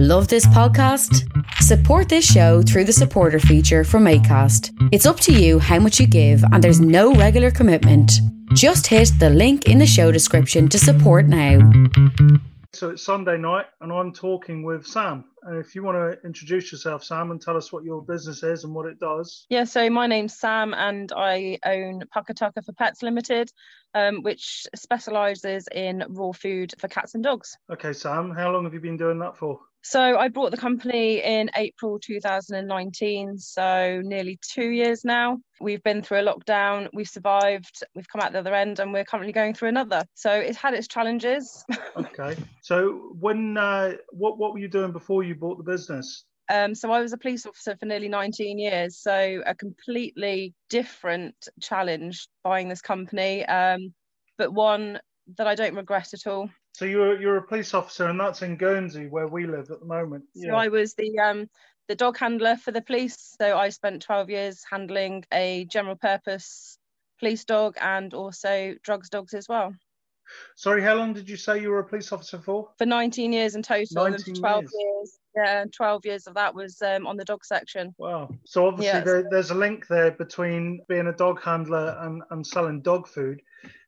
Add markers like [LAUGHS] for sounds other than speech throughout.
Love this podcast? Support this show through the supporter feature from ACAST. It's up to you how much you give, and there's no regular commitment. Just hit the link in the show description to support now. So it's Sunday night, and I'm talking with Sam. And if you want to introduce yourself, Sam, and tell us what your business is and what it does. Yeah, so my name's Sam, and I own Pukatuka for Pets Limited, um, which specialises in raw food for cats and dogs. Okay, Sam, how long have you been doing that for? So I brought the company in April 2019, so nearly two years now. We've been through a lockdown, we've survived, we've come out the other end, and we're currently going through another. So it's had its challenges. [LAUGHS] okay. So when uh, what what were you doing before you bought the business? Um, so I was a police officer for nearly 19 years, so a completely different challenge buying this company, um, but one that I don't regret at all. So you're you're a police officer, and that's in Guernsey, where we live at the moment. Yeah. So I was the um, the dog handler for the police. So I spent 12 years handling a general purpose police dog and also drugs dogs as well. Sorry, how long did you say you were a police officer for? For 19 years in total. 19 12 years. years. Yeah, 12 years of that was um, on the dog section. Wow. So obviously there, there's a link there between being a dog handler and, and selling dog food.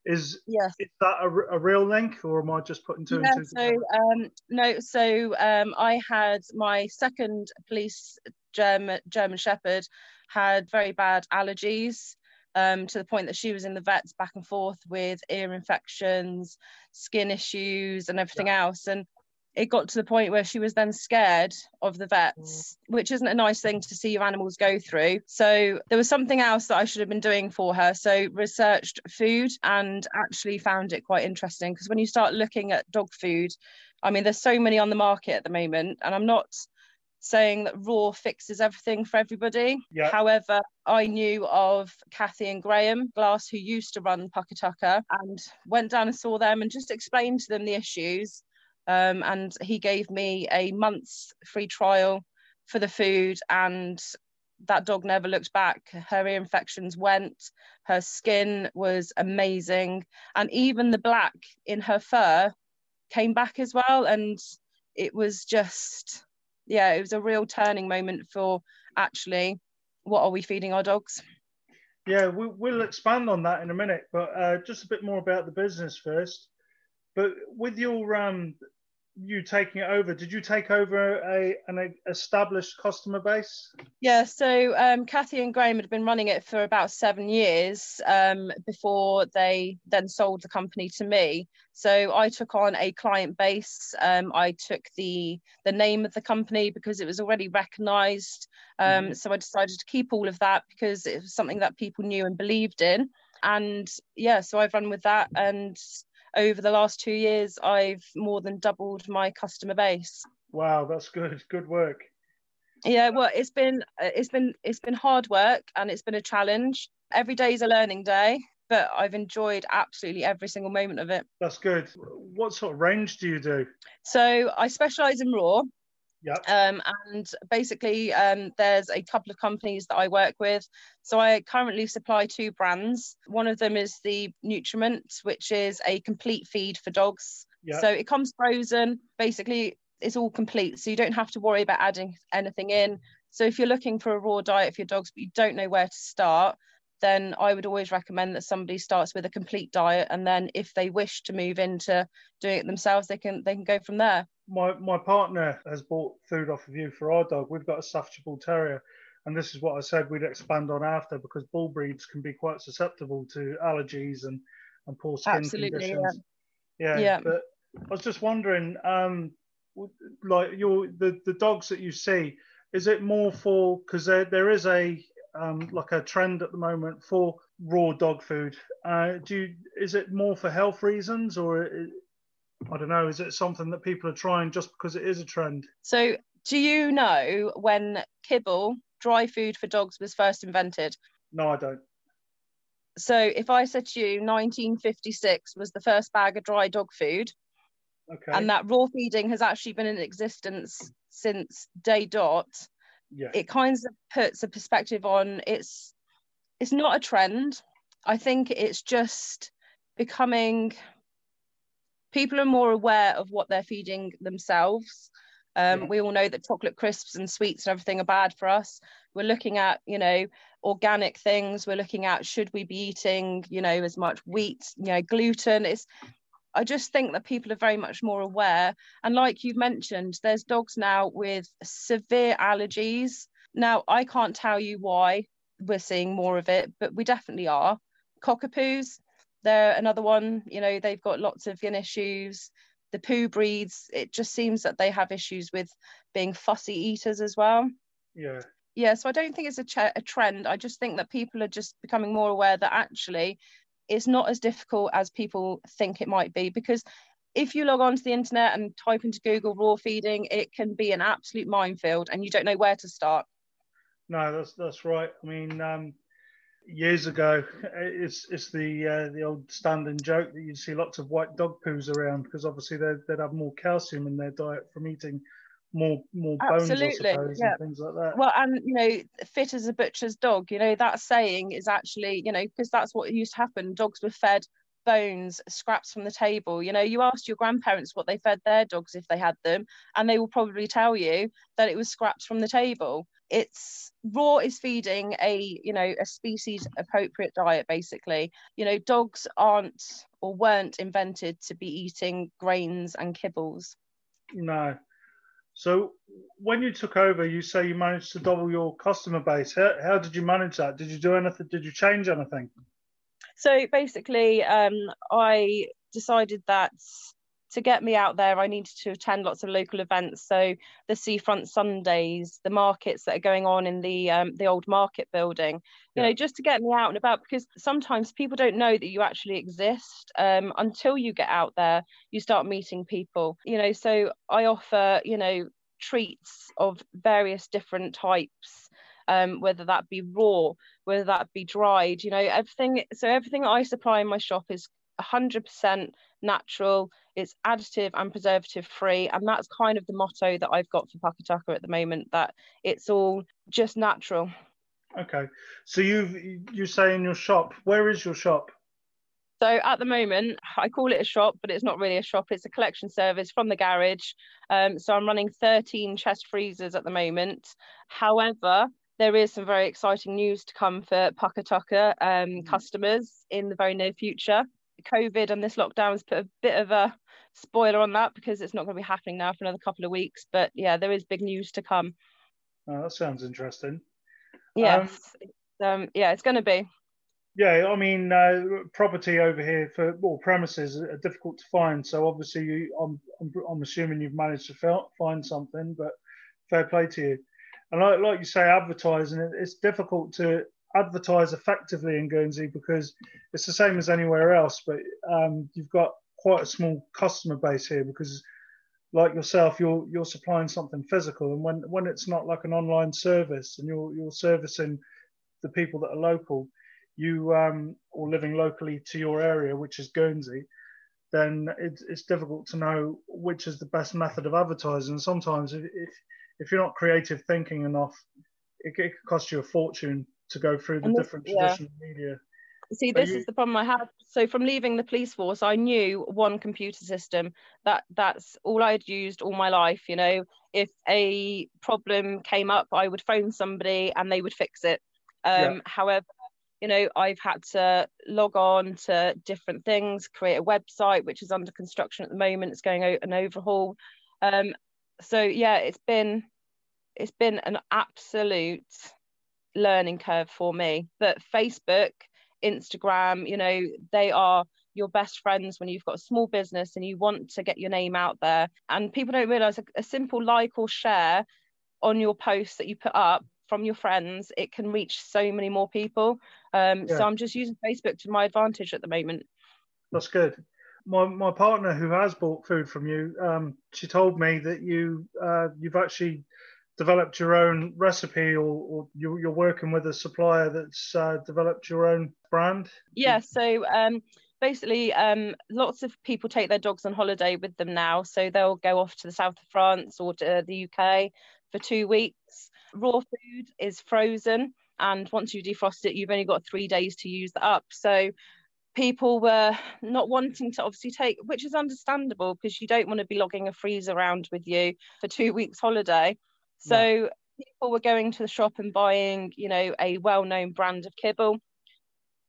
Is yes. is that a, a real link, or am I just putting two yeah, and two? So um, no, so um, I had my second police German German Shepherd had very bad allergies. Um, to the point that she was in the vets back and forth with ear infections, skin issues, and everything yeah. else. And it got to the point where she was then scared of the vets, mm. which isn't a nice thing to see your animals go through. So there was something else that I should have been doing for her. So researched food and actually found it quite interesting because when you start looking at dog food, I mean, there's so many on the market at the moment, and I'm not saying that raw fixes everything for everybody. Yeah. However, I knew of Kathy and Graham Glass, who used to run Pukatuka, and went down and saw them and just explained to them the issues um, and he gave me a month's free trial for the food and that dog never looked back. Her ear infections went her skin was amazing and even the black in her fur came back as well. And it was just yeah it was a real turning moment for actually what are we feeding our dogs? Yeah we, will expand on that in a minute but uh, just a bit more about the business first. But with your um, you taking it over, did you take over a an established customer base? Yeah, so um, Kathy and Graham had been running it for about seven years um, before they then sold the company to me. So I took on a client base. Um, I took the the name of the company because it was already recognised. Um, mm-hmm. So I decided to keep all of that because it was something that people knew and believed in. And yeah, so I've run with that and over the last two years, I've more than doubled my customer base. Wow, that's good. Good work. Yeah, well, it's been it's been it's been hard work and it's been a challenge. Every day is a learning day, but I've enjoyed absolutely every single moment of it. That's good. What sort of range do you do? So I specialize in raw. Yeah. Um, and basically, um, there's a couple of companies that I work with. So I currently supply two brands. One of them is the Nutriment, which is a complete feed for dogs. Yeah. So it comes frozen. Basically, it's all complete. So you don't have to worry about adding anything in. So if you're looking for a raw diet for your dogs, but you don't know where to start, then I would always recommend that somebody starts with a complete diet, and then if they wish to move into doing it themselves, they can they can go from there my my partner has bought food off of you for our dog. We've got a Staffordshire Bull Terrier, and this is what I said we'd expand on after because bull breeds can be quite susceptible to allergies and and poor skin Absolutely, conditions. Yeah. yeah. yeah. But I was just wondering, um, like your the the dogs that you see, is it more for because there there is a um, like a trend at the moment for raw dog food. Uh, do you, is it more for health reasons or I don't know. Is it something that people are trying just because it is a trend? So, do you know when kibble, dry food for dogs, was first invented? No, I don't. So, if I said to you 1956 was the first bag of dry dog food, okay. and that raw feeding has actually been in existence since day dot, yeah. it kind of puts a perspective on it's it's not a trend. I think it's just becoming people are more aware of what they're feeding themselves Um, yeah. We all know that chocolate crisps and sweets and everything are bad for us. We're looking at, you know, organic things. We're looking at should we be eating, you know, as much wheat, you know, gluten. It's I just think that people are very much more aware. And like you've mentioned, there's dogs now with severe allergies. Now, I can't tell you why we're seeing more of it, but we definitely are. Cockapoos, they're another one, you know, they've got lots of skin issues. The poo breeds, it just seems that they have issues with being fussy eaters as well. Yeah. Yeah, so I don't think it's a, ch- a trend. I just think that people are just becoming more aware that actually it's not as difficult as people think it might be because if you log on to the internet and type into Google raw feeding, it can be an absolute minefield and you don't know where to start. No, that's that's right. I mean, um, years ago, it's it's the uh, the old standing joke that you see lots of white dog poos around because obviously they'd, they'd have more calcium in their diet from eating more more bones, Absolutely. Suppose, yeah. and things like that. Well, and you know, fit as a butcher's dog. You know, that saying is actually, you know, because that's what used to happen. Dogs were fed bones, scraps from the table. You know, you asked your grandparents what they fed their dogs if they had them, and they will probably tell you that it was scraps from the table. It's raw is feeding a, you know, a species appropriate diet, basically. You know, dogs aren't or weren't invented to be eating grains and kibbles. No, so when you took over, you say you managed to double your customer base. How, how did you manage that? Did you do anything? Did you change anything? So basically, um, I decided that to get me out there, I needed to attend lots of local events. So the Seafront Sundays, the markets that are going on in the um, the old market building, you yeah. know, just to get me out and about because sometimes people don't know that you actually exist um, until you get out there. You start meeting people, you know. So I offer, you know, treats of various different types. Um, whether that be raw, whether that be dried, you know, everything. So everything I supply in my shop is 100% natural, it's additive and preservative free. And that's kind of the motto that I've got for Pukatuka at the moment that it's all just natural. Okay. So you've you say in your shop, where is your shop? So at the moment, I call it a shop, but it's not really a shop. It's a collection service from the garage. Um, so I'm running 13 chest freezers at the moment. However, there is some very exciting news to come for Pukatuka um, mm. customers in the very near future. COVID and this lockdown has put a bit of a spoiler on that because it's not going to be happening now for another couple of weeks. But yeah, there is big news to come. Oh, that sounds interesting. Yes. Um, um, yeah, it's going to be. Yeah, I mean, uh, property over here for well, premises are difficult to find. So obviously, you, I'm, I'm, I'm assuming you've managed to find something, but fair play to you. And like, like you say, advertising, it's difficult to advertise effectively in Guernsey because it's the same as anywhere else, but um, you've got quite a small customer base here because, like yourself, you're you're supplying something physical, and when when it's not like an online service and you're you're servicing the people that are local, you um, or living locally to your area, which is Guernsey, then it's, it's difficult to know which is the best method of advertising. And sometimes if if you're not creative thinking enough, it, it could cost you a fortune to go through the this, different traditional yeah. media. See, this you... is the problem I had. So from leaving the police force, I knew one computer system. That that's all I'd used all my life. You know, if a problem came up, I would phone somebody and they would fix it. Um, yeah. However, you know, I've had to log on to different things, create a website which is under construction at the moment. It's going out an overhaul. Um, so yeah, it's been it's been an absolute learning curve for me. But Facebook, Instagram, you know, they are your best friends when you've got a small business and you want to get your name out there. And people don't realize a, a simple like or share on your posts that you put up from your friends, it can reach so many more people. Um, yeah. So I'm just using Facebook to my advantage at the moment. That's good. My, my partner who has bought food from you, um, she told me that you uh, you've actually developed your own recipe or, or you're, you're, working with a supplier that's uh, developed your own brand? Yeah, so um, basically, um, lots of people take their dogs on holiday with them now. So they'll go off to the south of France or to the UK for two weeks. Raw food is frozen. And once you defrost it, you've only got three days to use that up. So people were not wanting to obviously take, which is understandable because you don't want to be logging a freezer around with you for two weeks holiday. So yeah. people were going to the shop and buying, you know, a well-known brand of kibble.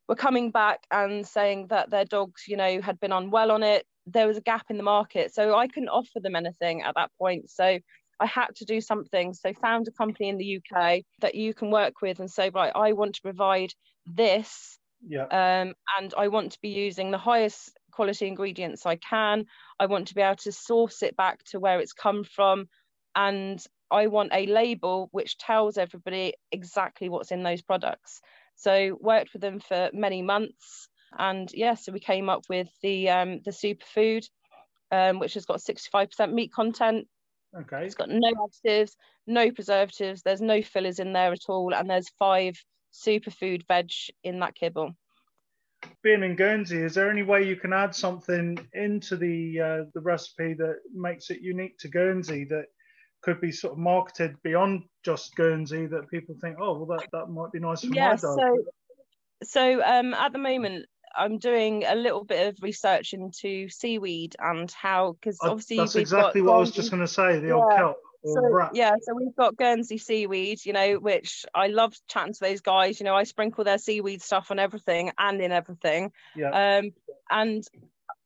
Were coming back and saying that their dogs, you know, had been unwell on it. There was a gap in the market, so I couldn't offer them anything at that point. So I had to do something. So found a company in the UK that you can work with and say, right, I want to provide this yeah. Um, and I want to be using the highest quality ingredients I can. I want to be able to source it back to where it's come from. And I want a label which tells everybody exactly what's in those products. So worked with them for many months. And yeah, so we came up with the um, the superfood, um, which has got 65% meat content. Okay. It's got no additives, no preservatives, there's no fillers in there at all, and there's five superfood veg in that kibble. Being in Guernsey, is there any way you can add something into the uh, the recipe that makes it unique to Guernsey that could be sort of marketed beyond just Guernsey that people think, oh, well, that, that might be nice for yeah, my dog? So, so um, at the moment, I'm doing a little bit of research into seaweed and how, because obviously that's exactly what I was just going to say. The yeah. old kelp so, yeah, so we've got Guernsey seaweed, you know, which I love chatting to those guys. You know, I sprinkle their seaweed stuff on everything and in everything. Yeah. Um, and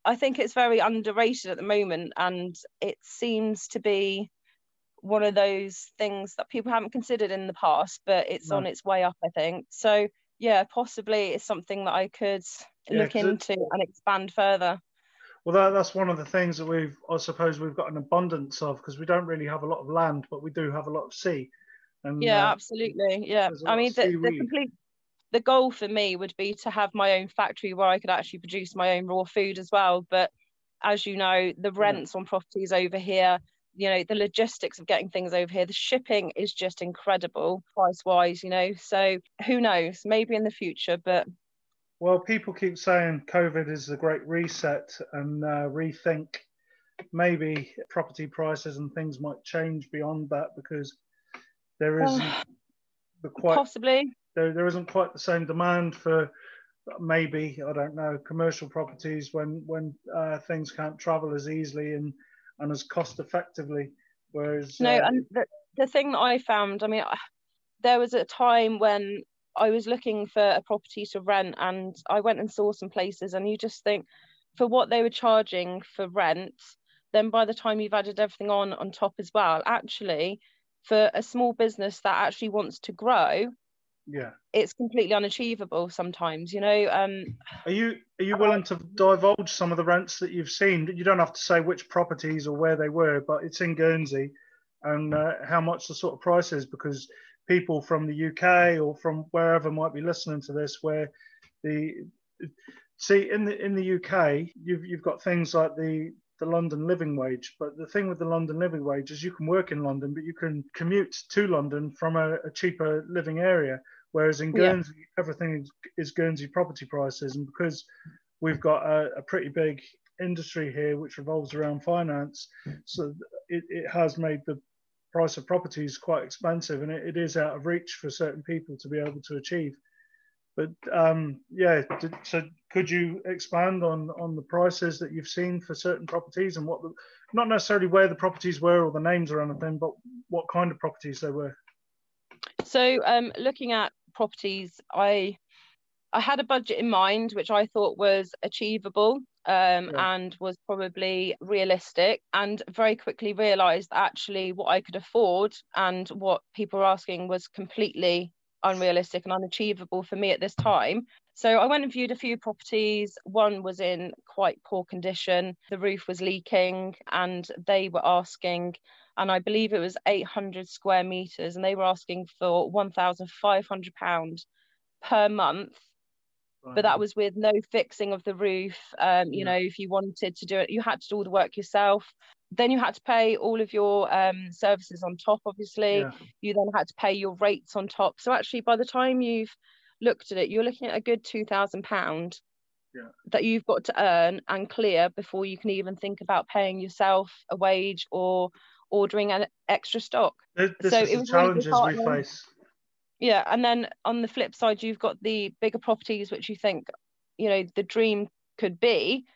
I think it's very underrated at the moment, and it seems to be one of those things that people haven't considered in the past, but it's no. on its way up, I think. So yeah, possibly it's something that I could yeah, look into and expand further. Well, that, that's one of the things that we've, I suppose, we've got an abundance of because we don't really have a lot of land, but we do have a lot of sea. And, yeah, uh, absolutely. Yeah, I mean, the, the complete the goal for me would be to have my own factory where I could actually produce my own raw food as well. But as you know, the rents yeah. on properties over here, you know, the logistics of getting things over here, the shipping is just incredible price wise, you know. So who knows? Maybe in the future, but well, people keep saying COVID is a great reset and uh, rethink. Maybe property prices and things might change beyond that because there isn't the quite possibly there, there isn't quite the same demand for maybe I don't know commercial properties when when uh, things can't travel as easily and and as cost effectively. Whereas no, uh, and the, the thing that I found, I mean, there was a time when I was looking for a property to rent and I went and saw some places and you just think for what they were charging for rent, then by the time you've added everything on on top as well, actually for a small business that actually wants to grow, yeah, it's completely unachievable sometimes, you know. Um are you are you willing to divulge some of the rents that you've seen? You don't have to say which properties or where they were, but it's in Guernsey and uh, how much the sort of price is because people from the UK or from wherever might be listening to this, where the see in the in the UK you've you've got things like the the London living wage. But the thing with the London living wage is you can work in London, but you can commute to London from a, a cheaper living area. Whereas in Guernsey, yeah. everything is, is, Guernsey property prices, and because we've got a, a, pretty big industry here which revolves around finance, so it, it has made the price of properties quite expensive and it, it is out of reach for certain people to be able to achieve. But um, yeah, so could you expand on on the prices that you've seen for certain properties and what the, not necessarily where the properties were or the names or anything, but what kind of properties they were? So um, looking at properties, I I had a budget in mind which I thought was achievable um, yeah. and was probably realistic and very quickly realized actually what I could afford and what people were asking was completely unrealistic and unachievable for me at this time. So I went and viewed a few properties. One was in quite poor condition. The roof was leaking and they were asking and I believe it was 800 square meters and they were asking for 1500 pound per month but that was with no fixing of the roof um, you yeah. know if you wanted to do it you had to do all the work yourself then you had to pay all of your um, services on top obviously. Yeah. you then had to pay your rates on top. So actually by the time you've looked at it you're looking at a good 2000 pound yeah. that you've got to earn and clear before you can even think about paying yourself a wage or ordering an extra stock. This, this so it was challenges really we face. Yeah and then on the flip side you've got the bigger properties which you think you know the dream could be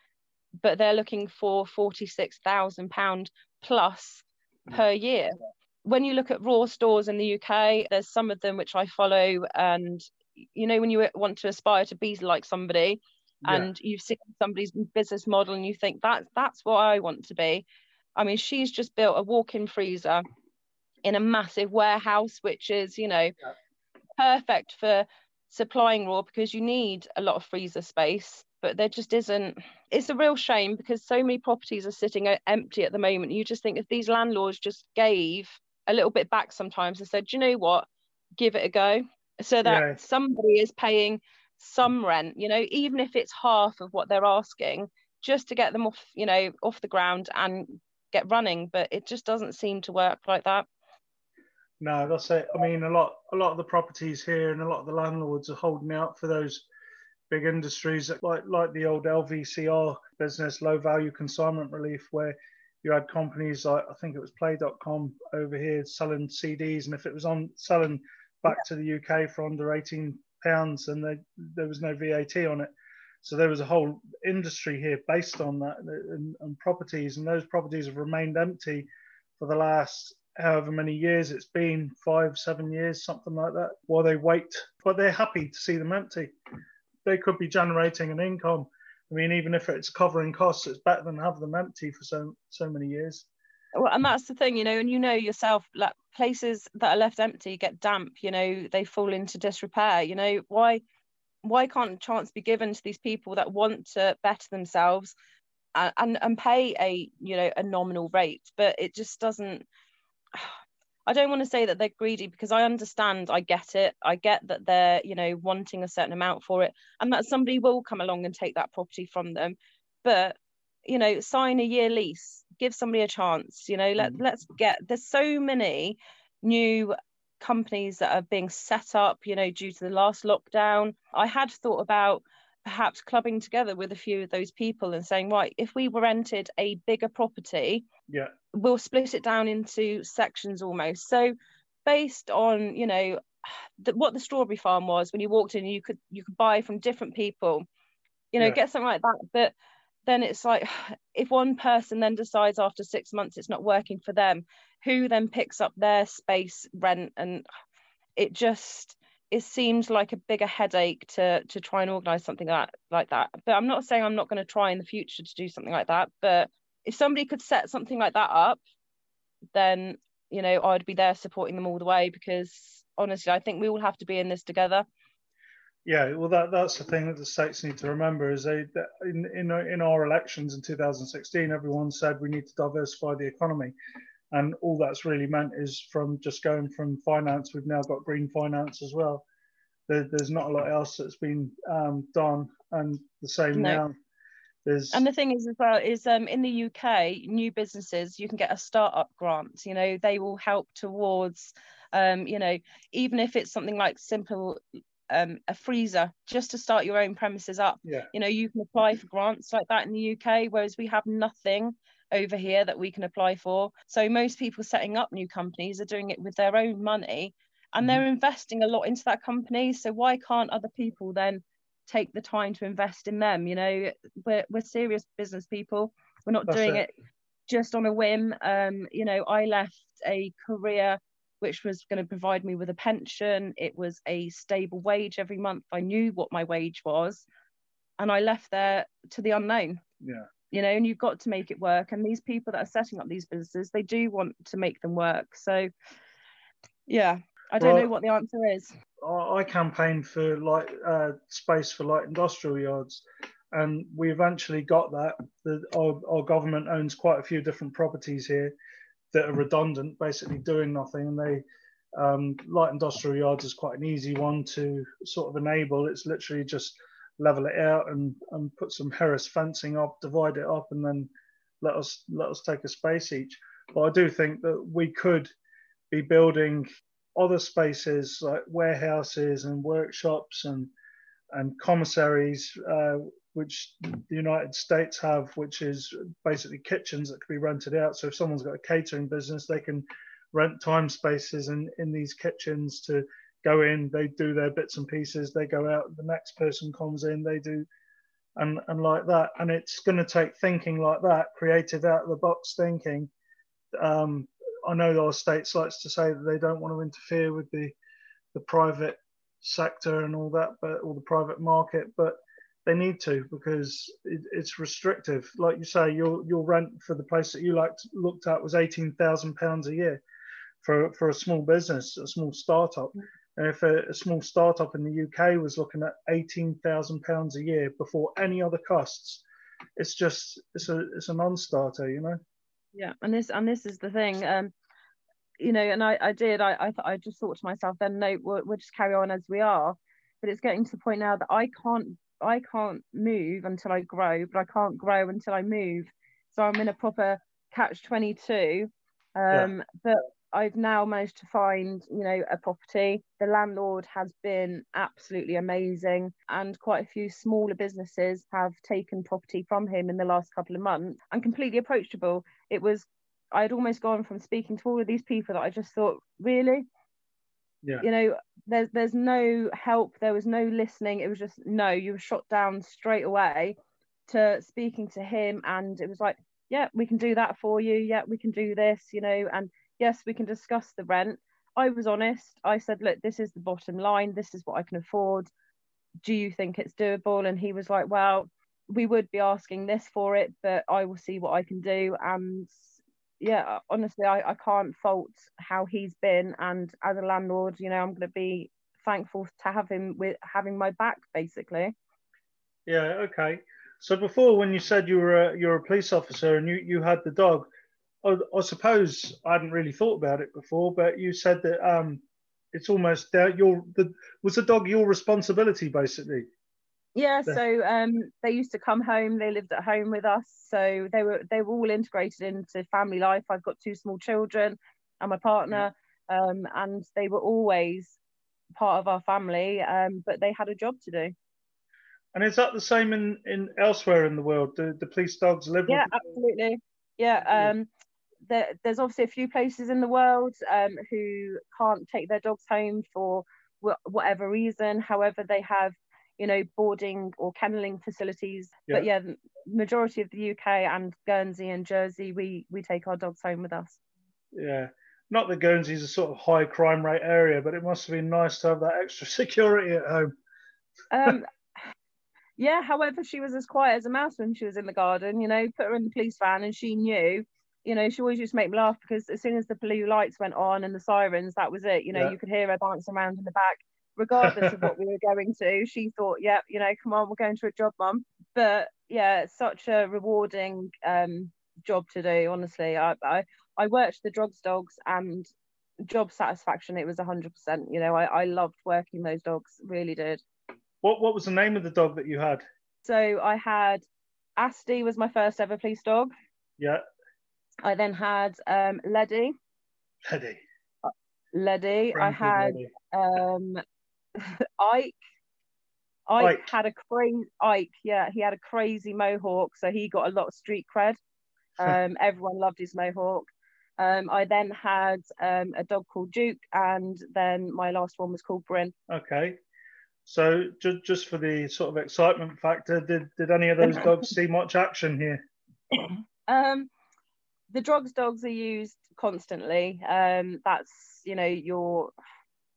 but they're looking for 46,000 pound plus mm. per year when you look at raw stores in the UK there's some of them which I follow and you know when you want to aspire to be like somebody yeah. and you've seen somebody's business model and you think that that's what I want to be I mean she's just built a walk-in freezer in a massive warehouse which is you know yeah. perfect for supplying raw because you need a lot of freezer space but there just isn't it's a real shame because so many properties are sitting empty at the moment. You just think if these landlords just gave a little bit back sometimes and said you know what? Give it a go. So that yeah. somebody is paying some rent you know even if it's half of what they're asking just to get them off you know off the ground and get running. But it just doesn't seem to work like that. No that's it. I mean a lot a lot of the properties here and a lot of the landlords are holding out for those big industries like like the old lvcr business low value consignment relief where you had companies like i think it was play.com over here selling cds and if it was on selling back yeah. to the uk for under 18 pounds and they, there was no VAT on it. So there was a whole industry here based on that and, and, properties, and those properties have remained empty for the last however many years it's been five, seven years, something like that, while they wait. But they're happy to see them empty. They could be generating an income. I mean, even if it's covering costs, it's better than have them empty for so so many years. Well, and that's the thing you know and you know yourself like places that are left empty get damp you know they fall into disrepair you know. Why why can't a chance be given to these people that want to better themselves and, and and pay a you know a nominal rate? But it just doesn't I don't want to say that they're greedy because I understand, I get it. I get that they're, you know, wanting a certain amount for it and that somebody will come along and take that property from them. But, you know, sign a year lease give somebody a chance you know let, mm. let's get there's so many new companies that are being set up you know due to the last lockdown i had thought about perhaps clubbing together with a few of those people and saying right if we were rented a bigger property yeah. we'll split it down into sections almost. So based on you know [SIGHS] the, what the strawberry farm was when you walked in you could you could buy from different people you know yeah. get something like that. But then it's like [SIGHS] if one person then decides after six months it's not working for them who then picks up their space rent and [SIGHS] it just it seems like a bigger headache to to try and organize something like, like that. But i'm not saying i'm not going to try in the future to do something like that but if somebody could set something like that up then you know i'd be there supporting them all the way because honestly i think we all have to be in this together. Yeah, well, that that's the thing that the states need to remember is they in in in our elections in 2016, everyone said we need to diversify the economy, and all that's really meant is from just going from finance, we've now got green finance as well. There, there's not a lot else that's been um, done, and the same no. now. There's... And the thing is as well is um, in the UK, new businesses you can get a startup grant. You know they will help towards um, you know, even if it's something like simple um, a freezer just to start your own premises up. Yeah. You know, you can apply for grants like that in the UK, whereas we have nothing over here that we can apply for. So most people setting up new companies are doing it with their own money and mm-hmm. they're investing a lot into that company. So why can't other people then take the time to invest in them? You know, we're, we're serious business people. We're not That's doing it. it just on a whim. Um, you know, I left a career which was going to provide me with a pension. It was a stable wage every month. I knew what my wage was. And I left there to the unknown. Yeah. You know, and you've got to make it work. And these people that are setting up these businesses, they do want to make them work. So, yeah, I don't well, know what the answer is. I campaigned for light uh, space for light industrial yards, and we eventually got that. The, our, our government owns quite a few different properties here, that are redundant, basically doing nothing. And they, um, light industrial yards is quite an easy one to sort of enable. It's literally just level it out and, and put some Harris fencing up, divide it up, and then let us let us take a space each. But I do think that we could be building other spaces like warehouses and workshops and and commissaries uh, which the United States have, which is basically kitchens that can be rented out. So if someone's got a catering business, they can rent time spaces in, in these kitchens to go in, they do their bits and pieces, they go out, the next person comes in, they do and and like that. And it's going to take thinking like that, creative out of the box thinking. Um, I know our states likes to say that they don't want to interfere with the the private sector and all that, but or the private market, but they need to because it, it's restrictive. Like you say, your your rent for the place that you liked looked at was eighteen thousand pounds a year for for a small business, a small startup. And if a, a small startup in the UK was looking at eighteen thousand pounds a year before any other costs, it's just it's a it's a non-starter, you know. Yeah, and this and this is the thing. Um, you know, and I, I did. I, I, I just thought to myself, then no, we'll, we'll just carry on as we are. But it's getting to the point now that I can't, I can't move until I grow, but I can't grow until I move. So I'm in a proper catch twenty two. Um, yeah. But I've now managed to find, you know, a property. The landlord has been absolutely amazing, and quite a few smaller businesses have taken property from him in the last couple of months and completely approachable. It was I had almost gone from speaking to all of these people that I just thought, really? Yeah. You know, there's there's no help, there was no listening. It was just no, you were shot down straight away to speaking to him and it was like, yeah, we can do that for you. Yeah, we can do this, you know, and yes, we can discuss the rent. I was honest. I said, look, this is the bottom line. This is what I can afford. Do you think it's doable? And he was like, well, we would be asking this for it, but I will see what I can do. And yeah, honestly, I, I can't fault how he's been. And as a landlord, you know, I'm going to be thankful to have him with having my back, basically. Yeah. Okay. So before, when you said you were a, you're a police officer and you, you had the dog, I, I suppose I hadn't really thought about it before, but you said that um, it's almost your the was the dog your responsibility basically. Yeah, so um, they used to come home. They lived at home with us, so they were they were all integrated into family life. I've got two small children and my partner, um, and they were always part of our family. Um, but they had a job to do. And is that the same in, in elsewhere in the world? Do the police dogs live? Yeah, absolutely. Yeah. Um, there, there's obviously a few places in the world um, who can't take their dogs home for wh- whatever reason. However, they have you know, boarding or kenneling facilities. Yeah. But yeah, majority of the UK and Guernsey and Jersey, we we take our dogs home with us. Yeah. Not that Guernsey's a sort of high crime rate area, but it must have been nice to have that extra [LAUGHS] security at home. Um, [LAUGHS] yeah, however, she was as quiet as a mouse when she was in the garden. You know, put her in the police van and she knew. You know, she always used to make me laugh because as soon as the blue lights went on and the sirens, that was it. You know, yeah. you could hear her bouncing around in the back regardless of what we were [LAUGHS] going to. She thought, yeah, you know, come on, we're going to a job, mum. But yeah, it's such a rewarding um, job to do. Honestly, I, I I worked the drugs dogs and job satisfaction. It was hundred percent. You know, I I loved working those dogs. Really did. What what was the name of the dog that you had? So I had Asti was my first ever police dog. Yeah. I then had um, Leddy. Leddy. Leddy. I had um, [LAUGHS] Ike. Ike, Ike, had a crazy Ike, yeah, he had a crazy mohawk, so he got a lot of street cred. [LAUGHS] Um, everyone loved his mohawk. Um, I then had um, a dog called Duke, and then my last one was called Bryn. Okay, so just just for the sort of excitement factor, did did any of those dogs [LAUGHS] see much action here? Um, the drugs dogs are used constantly. Um, that's you know your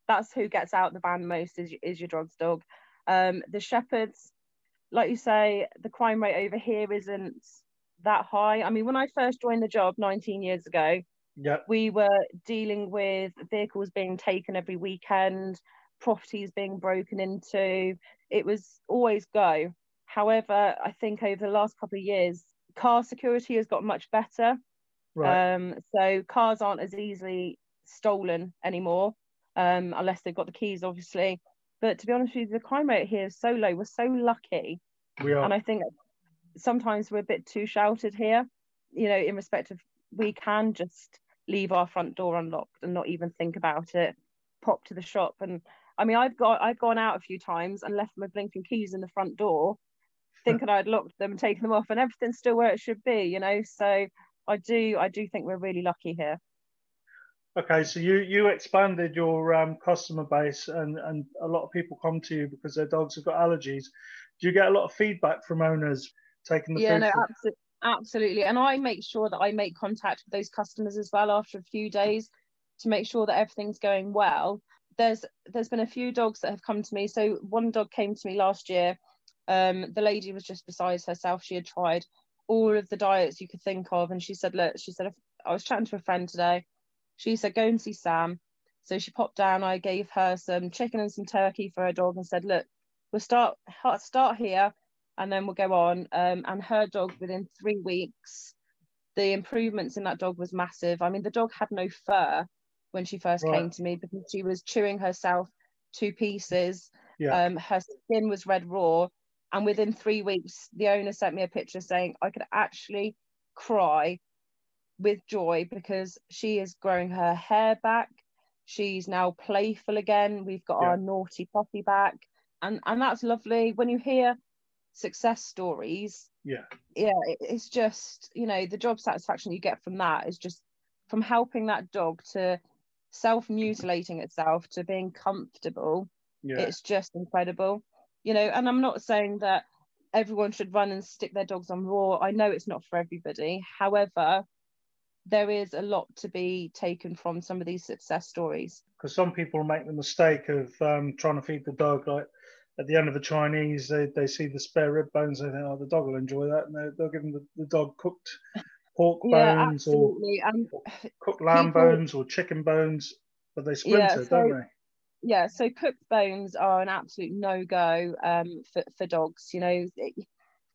that's who gets out the van most is, is your drugs dog. Um, the shepherds, like you say, the crime rate over here isn't that high. I mean, when I first joined the job 19 years ago, yep. we were dealing with vehicles being taken every weekend, properties being broken into. It was always go. However, I think over the last couple of years, car security has got much better. Right. Um, so cars aren't as easily stolen anymore um, unless they've got the keys, obviously. But to be honest with you, the crime rate here is so low. We're so lucky. We are. And I think sometimes we're a bit too sheltered here, you know, in respect of we can just leave our front door unlocked and not even think about it, pop to the shop. And I mean, I've got I've gone out a few times and left my blinking keys in the front door, [LAUGHS] thinking I'd locked them and taken them off, and everything's still where it should be, you know. So I do I do think we're really lucky here. Okay, so you you expanded your um, customer base, and and a lot of people come to you because their dogs have got allergies. Do you get a lot of feedback from owners taking the yeah, food? no. Absolutely. And I make sure that I make contact with those customers as well after a few days to make sure that everything's going well. There's there's been a few dogs that have come to me. So one dog came to me last year. Um, the lady was just beside herself. She had tried all of the diets you could think of, and she said, "Look," she said, "I was chatting to a friend today. She said, go and see Sam." So she popped down. I gave her some chicken and some turkey for her dog, and said, "Look, we'll start start here and then we'll go on. Um, and her dog, within three weeks, the improvements in that dog was massive. I mean, the dog had no fur when she first Right. came to me because she was chewing herself to pieces. Yeah. Um, her skin was red raw. And within three weeks, the owner sent me a picture saying I could actually cry with joy because she is growing her hair back. She's now playful again. We've got Yeah. our naughty puppy back. And and that's lovely. When you hear success stories, Yeah. yeah, it, it's just, you know, the job satisfaction you get from that is just from helping that dog to self-mutilating itself to being comfortable Yeah. it's just incredible you know and i'm not saying that everyone should run and stick their dogs on raw. I know it's not for everybody. However there is a lot to be taken from some of these success stories. Because some people make the mistake of um, trying to feed the dog like at the end of a Chinese, they, they see the spare rib bones, they think, oh, the dog will enjoy that, and they, they'll give them the, the dog cooked [LAUGHS] pork yeah bones or and cooked lamb people- bones or chicken bones, but they splinter, so- don't they? Yeah so cooked bones are an absolute no-go um, for, for dogs you know it-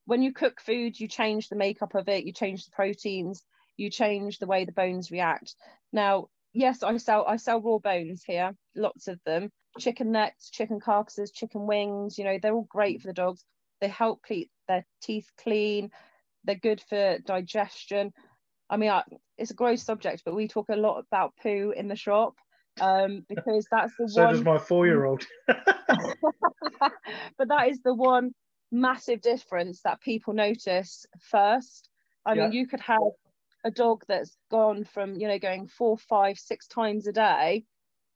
when you cook food you change the makeup of it you change the proteins you change the way the bones react. Now yes i sell i sell raw bones here lots of them. Chicken necks chicken carcasses chicken wings you know they're all great for the dogs. They help keep their teeth clean. They're good for digestion. I mean I, it's a gross subject but we talk a lot about poo in the shop um, because that's the So one So does my four-year-old. [LAUGHS] [LAUGHS] but that is the one massive difference that people notice first. I mean, you could have a dog that's gone from you know going four, five, six times a day.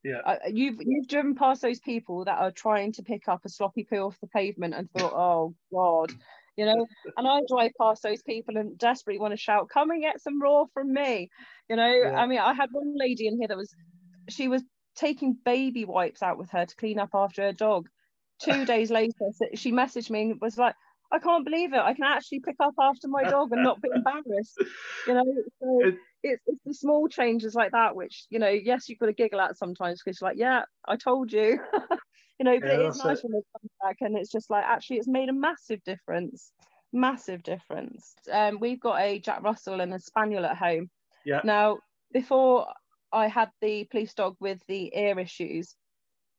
Yeah. Uh, you've you've driven past those people that are trying to pick up a sloppy poo off the pavement and thought, oh god, you know. And I drive past those people and desperately want to shout, come and get some raw from me, you know. Yeah. I mean, I had one lady in here that was, she was taking baby wipes out with her to clean up after her dog. Two [LAUGHS] days later she messaged me and was like i can't believe it. I can actually pick up after my dog and not be [LAUGHS] embarrassed. You know so it's, it's the small changes like that which you know yes you've got to giggle at sometimes because you're like yeah i told you. [LAUGHS] You know but Yeah, it is nice it. when they come back and it's just like actually it's made a massive difference massive difference. Um we've got a jack russell and a spaniel at home. Yeah. now before i had the police dog with the ear issues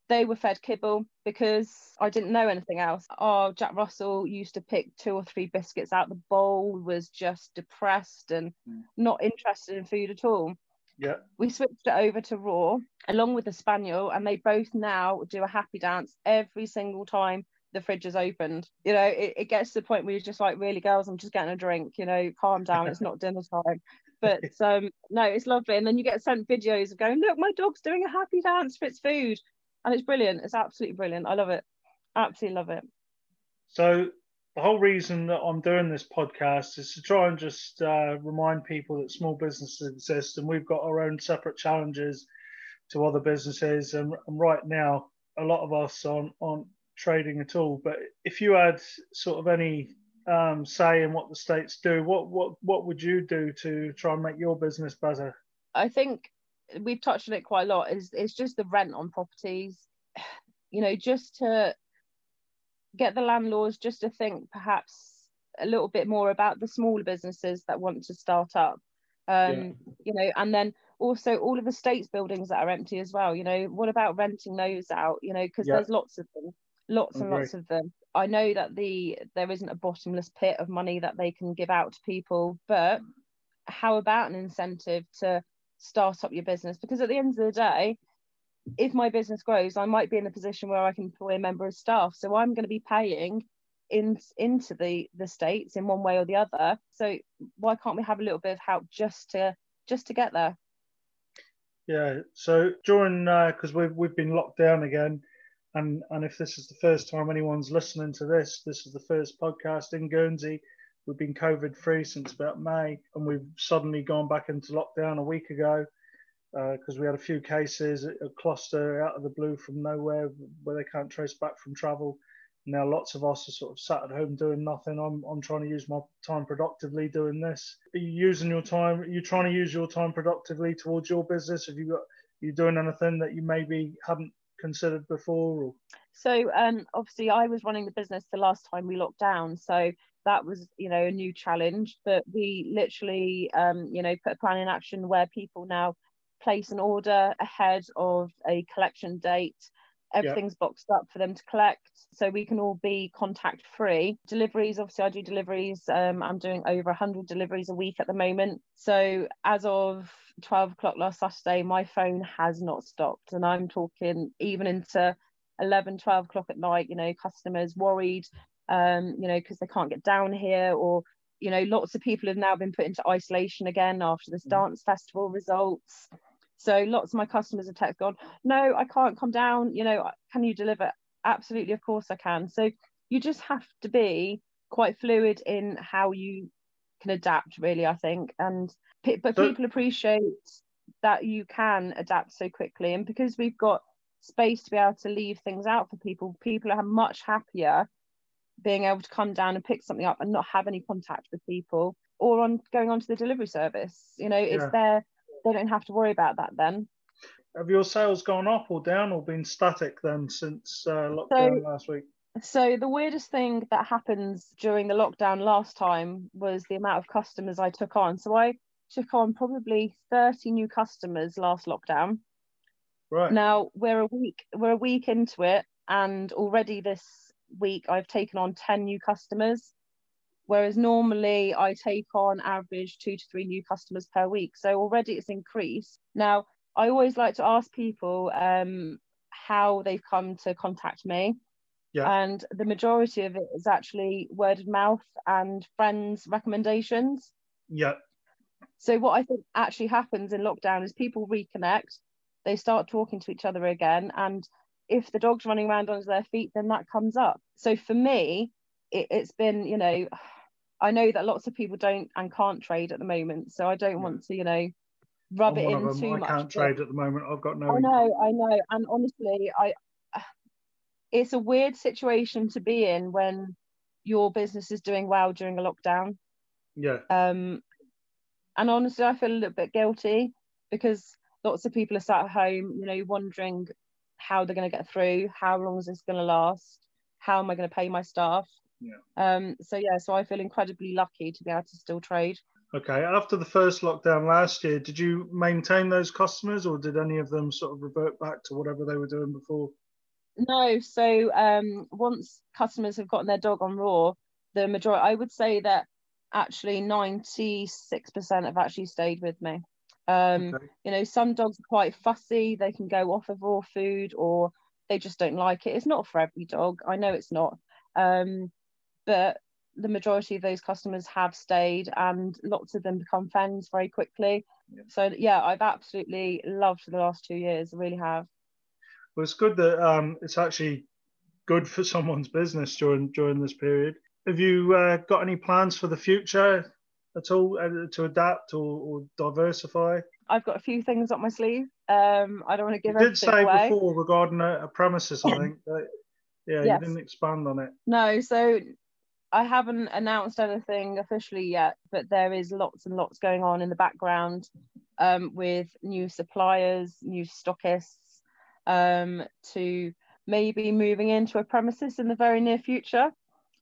they were fed kibble because I didn't know anything else. Oh, Jack Russell used to pick two or three biscuits out the bowl, was just depressed and Mm. not interested in food at all. Yeah. We switched it over to raw along with the spaniel, and they both now do a happy dance every single time the fridge is opened. You know, it, it gets to the point where you're just like, really, girls, I'm just getting a drink, you know, calm down, it's [LAUGHS] not dinner time. But [LAUGHS] um, no, it's lovely. And then you get sent videos of going, look, my dog's doing a happy dance for its food and it's brilliant. It's absolutely brilliant. I love it. Absolutely love it. So the whole reason that I'm doing this podcast is to try and just uh, remind people that small businesses exist, and we've got our own separate challenges to other businesses. And, and right now, a lot of us aren't, aren't trading at all. But if you had sort of any um, say in what the states do, what what what would you do to try and make your business better? I think we've touched on it quite a lot. Is it's just the rent on properties. [SIGHS] You know, just to get the landlords just to think perhaps a little bit more about the smaller businesses that want to start up. Um, you know, and then also all of the states buildings that are empty as well. You know, what about renting those out? You know, because Yeah. there's lots of them, lots and lots of them. I know that the there isn't a bottomless pit of money that they can give out to people, but how about an incentive to start up your business? Because at the end of the day, if my business grows, I might be in a position where I can employ a member of staff. So I'm going to be paying in into the the states in one way or the other. So why can't we have a little bit of help just to just to get there? Yeah. So during uh, because we've we've been locked down again, And and if this is the first time anyone's listening to this, this is the first podcast in Guernsey. We've been COVID free since about May, and we've suddenly gone back into lockdown a week ago because uh, we had a few cases, a cluster out of the blue from nowhere where they can't trace back from travel. Now lots of us are sort of sat at home doing nothing. I'm, I'm trying to use my time productively doing this. Are you using your time? Are you trying to use your time productively towards your business? Have you got? You doing anything that you maybe hadn't considered before? Or? So um, obviously I was running the business the last time we locked down. So that was you know a new challenge but we literally um, you know put a plan in action where people now place an order ahead of a collection date. Everything's yeah. boxed up for them to collect, so we can all be contact free. Deliveries, obviously, I do deliveries. Um, I'm doing over 100 deliveries a week at the moment. So, as of 12 o'clock last Saturday, my phone has not stopped, and I'm talking even into 11, 12 o'clock at night. You know, customers worried, um, you know, because they can't get down here, or you know, lots of people have now been put into isolation again after this mm. dance festival results. So lots of my customers have texted gone, no, I can't come down. You know, can you deliver? Absolutely, of course I can. So you just have to be quite fluid in how you can adapt, really. I think, and but people appreciate that you can adapt so quickly, and because we've got space to be able to leave things out for people, people are much happier being able to come down and pick something up and not have any contact with people or on going on to the delivery service you know it's yeah. there they don't have to worry about that then. Have your sales gone up or down or been static then since uh, lockdown so, last week? So the weirdest thing that happens during the lockdown last time was the amount of customers I took on. So I took on probably 30 new customers last lockdown. Right. Now we're a week we're a week into it and already this week I've taken on 10 new customers whereas normally I take on average two to three new customers per week. So already it's increased. Now, I always like to ask people um, how they've come to contact me. Yeah. And the majority of it is actually word of mouth and friends' recommendations. Yeah. So what I think actually happens in lockdown is people reconnect, they start talking to each other again, and if the dog's running around on their feet, then that comes up. So for me, it, has been, you know, I know that lots of people don't and can't trade at the moment, so I don't yeah. want to, you know, rub I'm it in too I much. I can't trade at the moment. I've got no. I know, I know, and honestly, I. It's a weird situation to be in when your business is doing well during a lockdown. Yeah. Um, and honestly, I feel a little bit guilty because lots of people are sat at home, you know, wondering how they're going to get through, how long is this going to last, how am I going to pay my staff? Yeah. Um, so yeah, so I feel incredibly lucky to be able to still trade. Okay. After the first lockdown last year, did you maintain those customers, or did any of them sort of revert back to whatever they were doing before? No. So um, once customers have gotten their dog on raw, the majority, I would say that actually 96% have actually stayed with me. Um, okay. You know, some dogs are quite fussy; they can go off of raw food, or they just don't like it. It's not for every dog. I know it's not. Um, but the majority of those customers have stayed and lots of them become friends very quickly. Yeah. So yeah, I've absolutely loved the last two years. I really have. Well, it's good that um, it's actually good for someone's business during during this period. Have you uh, got any plans for the future at all uh, to adapt or, or, diversify? I've got a few things up my sleeve. Um, I don't want to give. You did say away. before regarding a, a premises, I [LAUGHS] think. That, yeah, yes. you didn't expand on it. No, so I haven't announced anything officially yet, but there is lots and lots going on in the background um, with new suppliers, new stockists, um, to maybe moving into a premises in the very near future.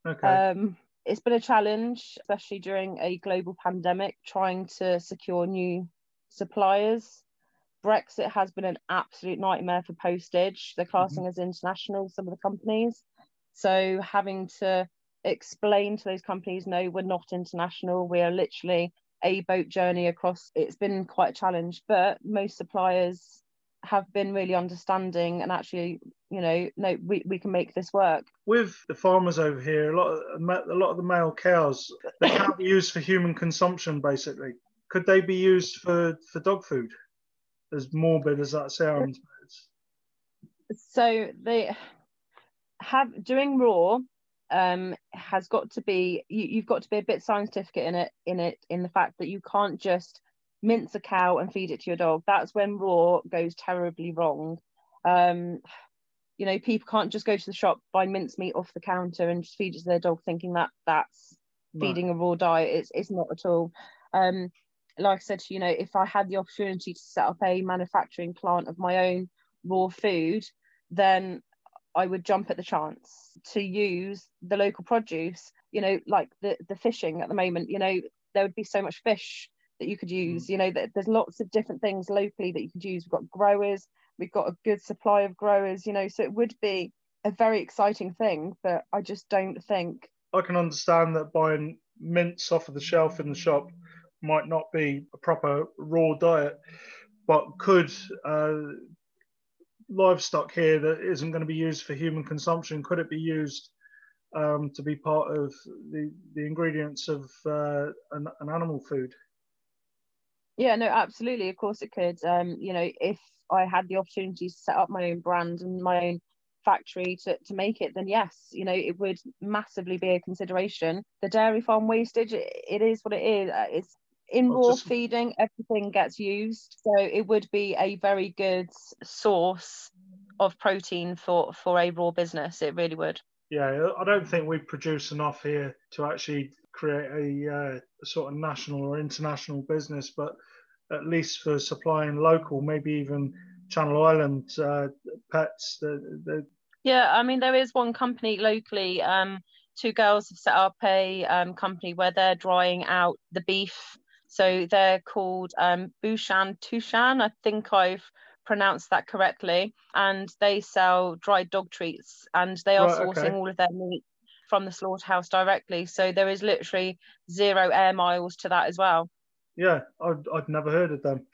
Okay. Um, it's been a challenge, especially during a global pandemic, trying to secure new suppliers. Brexit has been an absolute nightmare for postage. They're classing mm-hmm. as international, some of the companies. So having to explain to those companies, no, we're not international. We are literally a boat journey across. It's been quite a challenge, but most suppliers have been really understanding and actually, you know, no, we, we can make this work. With the farmers over here, a lot of, a lot of the male cows, they can't be used for human consumption, basically. Could they be used for, for dog food? As morbid as that sounds. So they have doing raw um, has got to be you, have got to be a bit scientific in it in it in the fact that you can't just mince a cow and feed it to your dog that's when raw goes terribly wrong um, you know people can't just go to the shop buy mince meat off the counter and just feed it to their dog thinking that that's feeding a raw diet it's, it's not at all um, like i said you know if i had the opportunity to set up a manufacturing plant of my own raw food then I would jump at the chance to use the local produce. You know, like the the fishing at the moment. You know, there would be so much fish that you could mm. use. You know, that there's lots of different things locally that you could use. We've got growers. We've got a good supply of growers. You know, so it would be a very exciting thing. But I just don't think. I can understand that buying mince off of the shelf in the shop might not be a proper raw diet, but could uh, livestock here that isn't going to be used for human consumption, could it be used um, to be part of the, the ingredients of uh, an, an, animal food? Yeah, no, absolutely. Of course it could. Um, you know, if I had the opportunity to set up my own brand and my own factory to, to make it, then yes, you know, it would massively be a consideration. The dairy farm wastage, it, it is what it is. Uh, it's in raw just... feeding everything gets used so it would be a very good source of protein for for a raw business it really would yeah i don't think we produce enough here to actually create a, uh, a sort of national or international business but at least for supplying local maybe even channel island uh, pets the, the... yeah i mean there is one company locally um two girls have set up a um, company where they're drying out the beef so they're called um, Bushan Tushan. I think I've pronounced that correctly. And they sell dried dog treats and they are right, sourcing okay. all of their meat from the slaughterhouse directly. So there is literally zero air miles to that as well. Yeah, I'd, I'd never heard of them.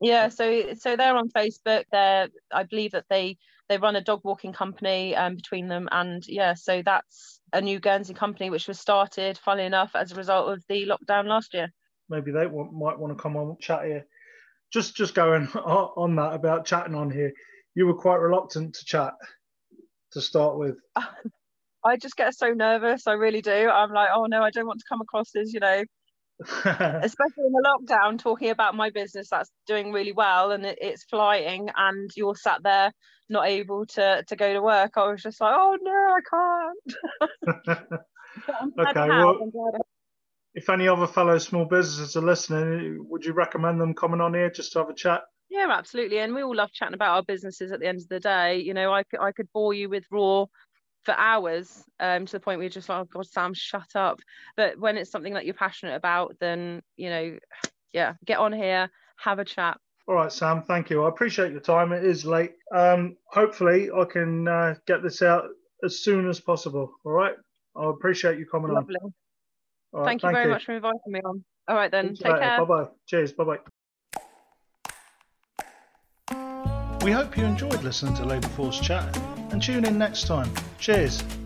Yeah, so so they're on Facebook. They're I believe that they they run a dog walking company um, between them, and yeah, so that's a new Guernsey company which was started, funnily enough, as a result of the lockdown last year maybe they want, might want to come on chat here. Just just going [LAUGHS] on that about chatting on here, you were quite reluctant to chat to start with. [LAUGHS] I just get so nervous. I really do. I'm like, oh no, I don't want to come across as you know, [LAUGHS] especially in the lockdown, talking about my business that's doing really well and it, it's flying, and you're sat there not able to to go to work. I was just like, oh no, I can't. [LAUGHS] okay, well, if any other fellow small businesses are listening, would you recommend them coming on here just to have a chat? Yeah, absolutely. And we all love chatting about our businesses at the end of the day. You know, I I could bore you with raw for hours um, to the point where you're just like, oh God, Sam, shut up. But when it's something that you're passionate about, then, you know, [SIGHS] yeah, get on here, have a chat. All right, Sam, thank you. I appreciate your time. It is late. Um, hopefully, I can uh, get this out as soon as possible. All right. I appreciate you coming Lovely. on. Right, thank you very you. much for inviting me on. All right then, take care. Bye bye. Cheers. Bye bye. We hope you enjoyed listening to Labour Force Chat and tune in next time. Cheers.